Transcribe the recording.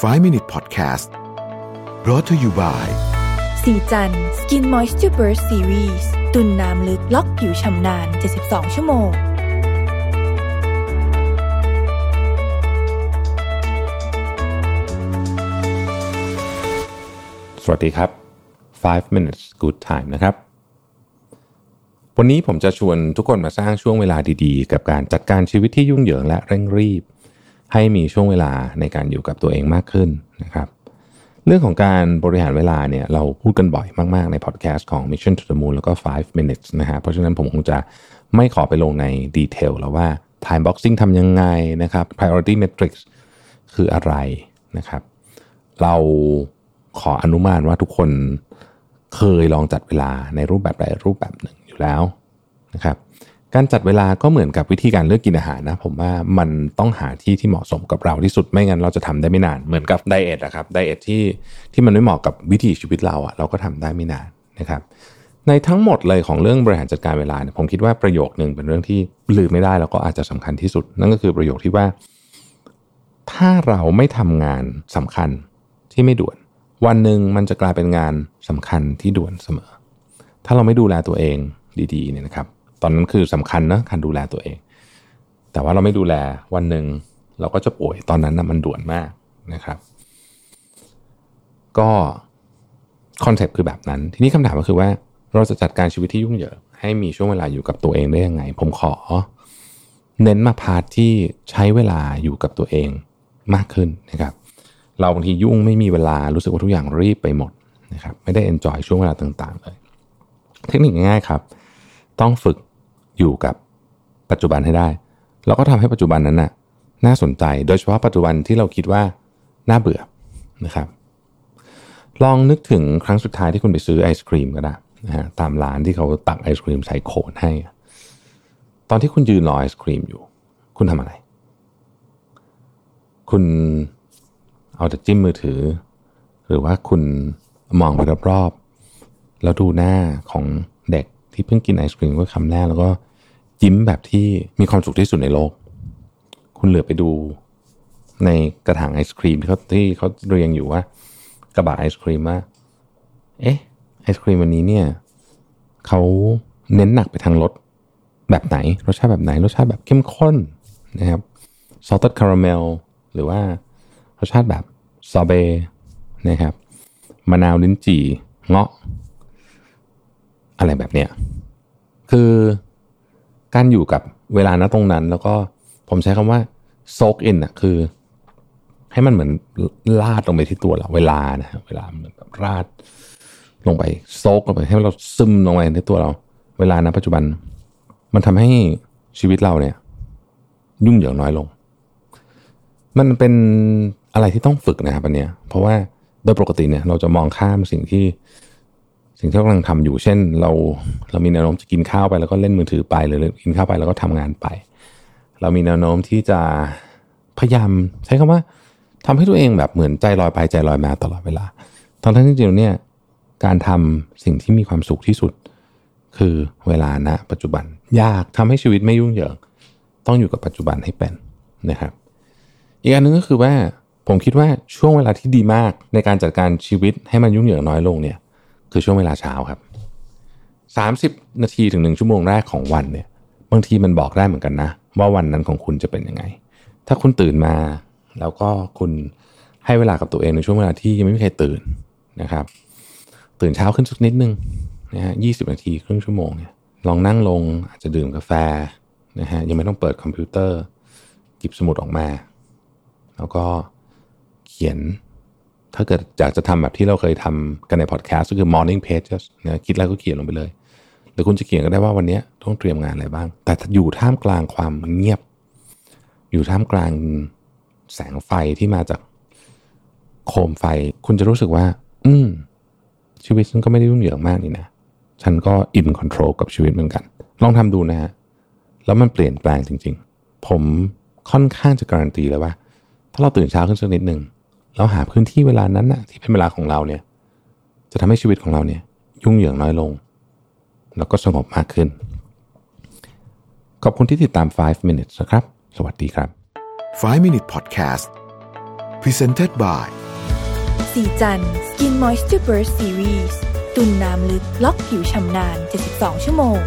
5 Minute Podcast brought to you by สีจัน Skin Moisture Burst Series ตุนน้ำลึกล็อกผิวชำนาน 72 ชั่วโมง สวัสดีครับ 5 minutes good time นะครับ วันนี้ผมจะชวนทุกคนมาสร้างช่วงเวลาดีๆ กับการจัดการชีวิตที่ยุ่งเหยิงและเร่งรีบ ให้มีช่วงเวลาในการอยู่กับตัวเองมากขึ้นนะครับ เรื่องของการบริหารเวลาเนี่ยเราพูดกันบ่อยมาก ๆ ในพอดแคสต์ของ Mission to the Moon แล้วก็ 5 minutes นะฮะเพราะฉะนั้นผมคงจะไม่ขอไปลงในดีเทลแล้วว่า time boxing ทำยังไงนะครับ priority metrics คืออะไรนะครับ เราขออนุมานว่าทุกคนเคยลองจัดเวลาในรูปแบบใดรูปแบบหนึ่งอยู่แล้วนะครับ การจัดเวลาก็เหมือนกับวิธีการเลือกกินอาหารนะผมว่ามันต้องหาที่ที่เหมาะสมกับเราที่สุดไม่งั้นเราจะทำได้ไม่นานเหมือนกับไดเอทนะครับไดเอทที่ที่มันไม่เหมาะกับวิถีชีวิตเราอะเราก็ทำได้ไม่นานนะครับ ในทั้งหมดเลยของเรื่องบริหารจัดการเวลาเนี่ยผมคิดว่าประโยคหนึ่งเป็นเรื่องที่ลืมไม่ได้แล้วก็อาจจะสำคัญที่สุด นั่นก็คือประโยคที่ว่า ถ้าเราไม่ทำงานสำคัญที่ไม่ด่วน วันหนึ่งมันจะกลายเป็นงานสำคัญที่ด่วนเสมอ ถ้าเราไม่ดูแลตัวเองดีๆเนี่ยนะครับ ตอนนั้นคือสำคัญนะการดูแลตัวเอง แต่ว่าเราไม่ดูแลวันหนึ่งเราก็จะป่วยตอนนั้นนะมันด่วนมากนะครับ ก็ concept คือแบบนั้น ทีนี้คำถามก็คือว่า เราจะจัดการชีวิตที่ยุ่งเหยิงให้มีช่วงเวลาอยู่กับตัวเองได้ยังไง ผมขอ เน้นมา part ที่ใช้เวลาอยู่กับตัวเองมากขึ้นนะครับ เราบางทียุ่งไม่มีเวลารู้สึกว่าทุกอย่างรีบไปหมดนะครับ ไม่ได้เอนจอยช่วงเวลาต่างๆเลย เทคนิคง่ายๆครับ ต้องฝึก อยู่กับปัจจุบันให้ได้แล้วก็ทำให้ปัจจุบันนั้นน่ะน่าสนใจ โดยเฉพาะปัจจุบันที่เราคิดว่าน่าเบื่อนะครับ ลองนึกถึงครั้งสุดท้ายที่คุณไปซื้อไอศครีมก็ได้นะฮะตามร้านที่เขาตักไอศครีมใส่โคนให้ ตอนที่คุณยืนรอไอศครีมอยู่ คุณทำอะไร คุณเอาแต่จิ้มมือถือ หรือว่าคุณมองไปรอบๆแล้วดูหน้าของเด็ก ที่เพิ่งกินไอศครีมก็คำแรกแล้วก็ยิ้มแบบที่มีความสุขที่สุดในโลก คุณเหลือไปดูในกระถางไอศครีมที่เขาที่เขาเรียงอยู่ว่า กระบะไอศครีมว่า เอ๊ะไอศครีมวันนี้เนี่ยเขาเน้นหนักไปทางรสแบบไหนรสชาติแบบไหนรสชาติแบบเข้มข้นนะครับ salted caramel หรือว่ารสชาติแบบซอเบนะครับมะนาวลิ้นจี่เงาะ อะไรแบบเนี้ยคือการอยู่กับเวลาณตรงนั้น แล้วก็ผมใช้คำว่า soak in อะคือ ให้มันเหมือนลาดลงไปที่ตัวเราเวลานะเวลาเหมือนแบบราดลงไปโซกลงไปให้เราซึมลงไปในตัวเรา เวลานะปัจจุบัน มันทำให้ชีวิตเราเนี่ย ยุ่งเหยิงน้อยลง มันเป็นอะไรที่ต้องฝึกนะครับอันเนี้ยเพราะว่าโดยปกติเนี่ย เราจะมองข้ามสิ่งที่ สิ่งที่เรากำลังทำอยู่ เช่น เราเรามีแนวโน้มจะกินข้าวไปแล้วก็เล่นมือถือไป หรือกินข้าวไปแล้วก็ทำงานไป เรามีแนวโน้มที่จะพยายามใช้คำว่าทำให้ตัวเองแบบเหมือนใจลอยไปใจลอยมาตลอดเวลาทั้งทั้งที่จริงๆเนี่ยการทำสิ่งที่มีความสุขที่สุด คือเวลาณปัจจุบัน ยากทำให้ชีวิตไม่ยุ่งเหยิง ต้องอยู่กับปัจจุบันให้เป็นนะครับ อีกอันนึงก็คือว่าผมคิดว่าช่วงเวลาที่ดีมากในการจัดการชีวิตให้มันยุ่งเหยิงน้อยลงเนี่ย คือช่วงเวลาเช้าครับ 30 นาทีถึงหนึ่งชั่วโมงแรกของวันเนี่ย บางทีมันบอกได้เหมือนกันนะ ว่าวันนั้นของคุณจะเป็นยังไง ถ้าคุณตื่นมา แล้วก็คุณให้เวลากับตัวเองในช่วงเวลาที่ยังไม่มีใครตื่นนะครับ ตื่นเช้าขึ้นสักนิดนึงนะฮะยีนาทีครึ่งชั่วโมงเนี่ยลองนั่งลงอาจจะดื่มกาแฟนะฮะยังไม่ต้องเปิดคอมพิวเตอร์ หยิบสมุดออกมา แล้วก็เขียน ถ้าเกิดอยากจะทำแบบที่เราเคยทำกันในพอดแคสต์ก็คือ morning pages นะคิดแล้วก็เขียนลงไปเลย หรือคุณจะเขียนก็ได้ว่าวันนี้ต้องเตรียมงานอะไรบ้าง แต่อยู่ท่ามกลางความเงียบ อยู่ท่ามกลางแสงไฟที่มาจากโคมไฟ คุณจะรู้สึกว่า อืม ชีวิตฉันก็ไม่ได้ยุ่งเหยิงมากนี่นะฉันก็ in control กับชีวิตเหมือนกัน ลองทำดูนะฮะ แล้วมันเปลี่ยนแปลงจริง ๆ ผมค่อนข้างจะการันตีเลยว่า ถ้าเราตื่นเช้าขึ้นสักนิดหนึ่ง เราหาพื้นที่เวลานั้นนะที่เป็นเวลาของเราเนี่ย จะทำให้ชีวิตของเราเนี่ย ยุ่งเหยิงน้อยลง แล้วก็สงบมากขึ้น ขอบคุณที่ติดตาม 5 minutes นะครับ สวัสดีครับ 5 Minute Podcast Presented by สีจัน Skin Moisture Burst Series ตุ่นน้ำลึกล็อกผิวชำนาน 72 ชั่วโมง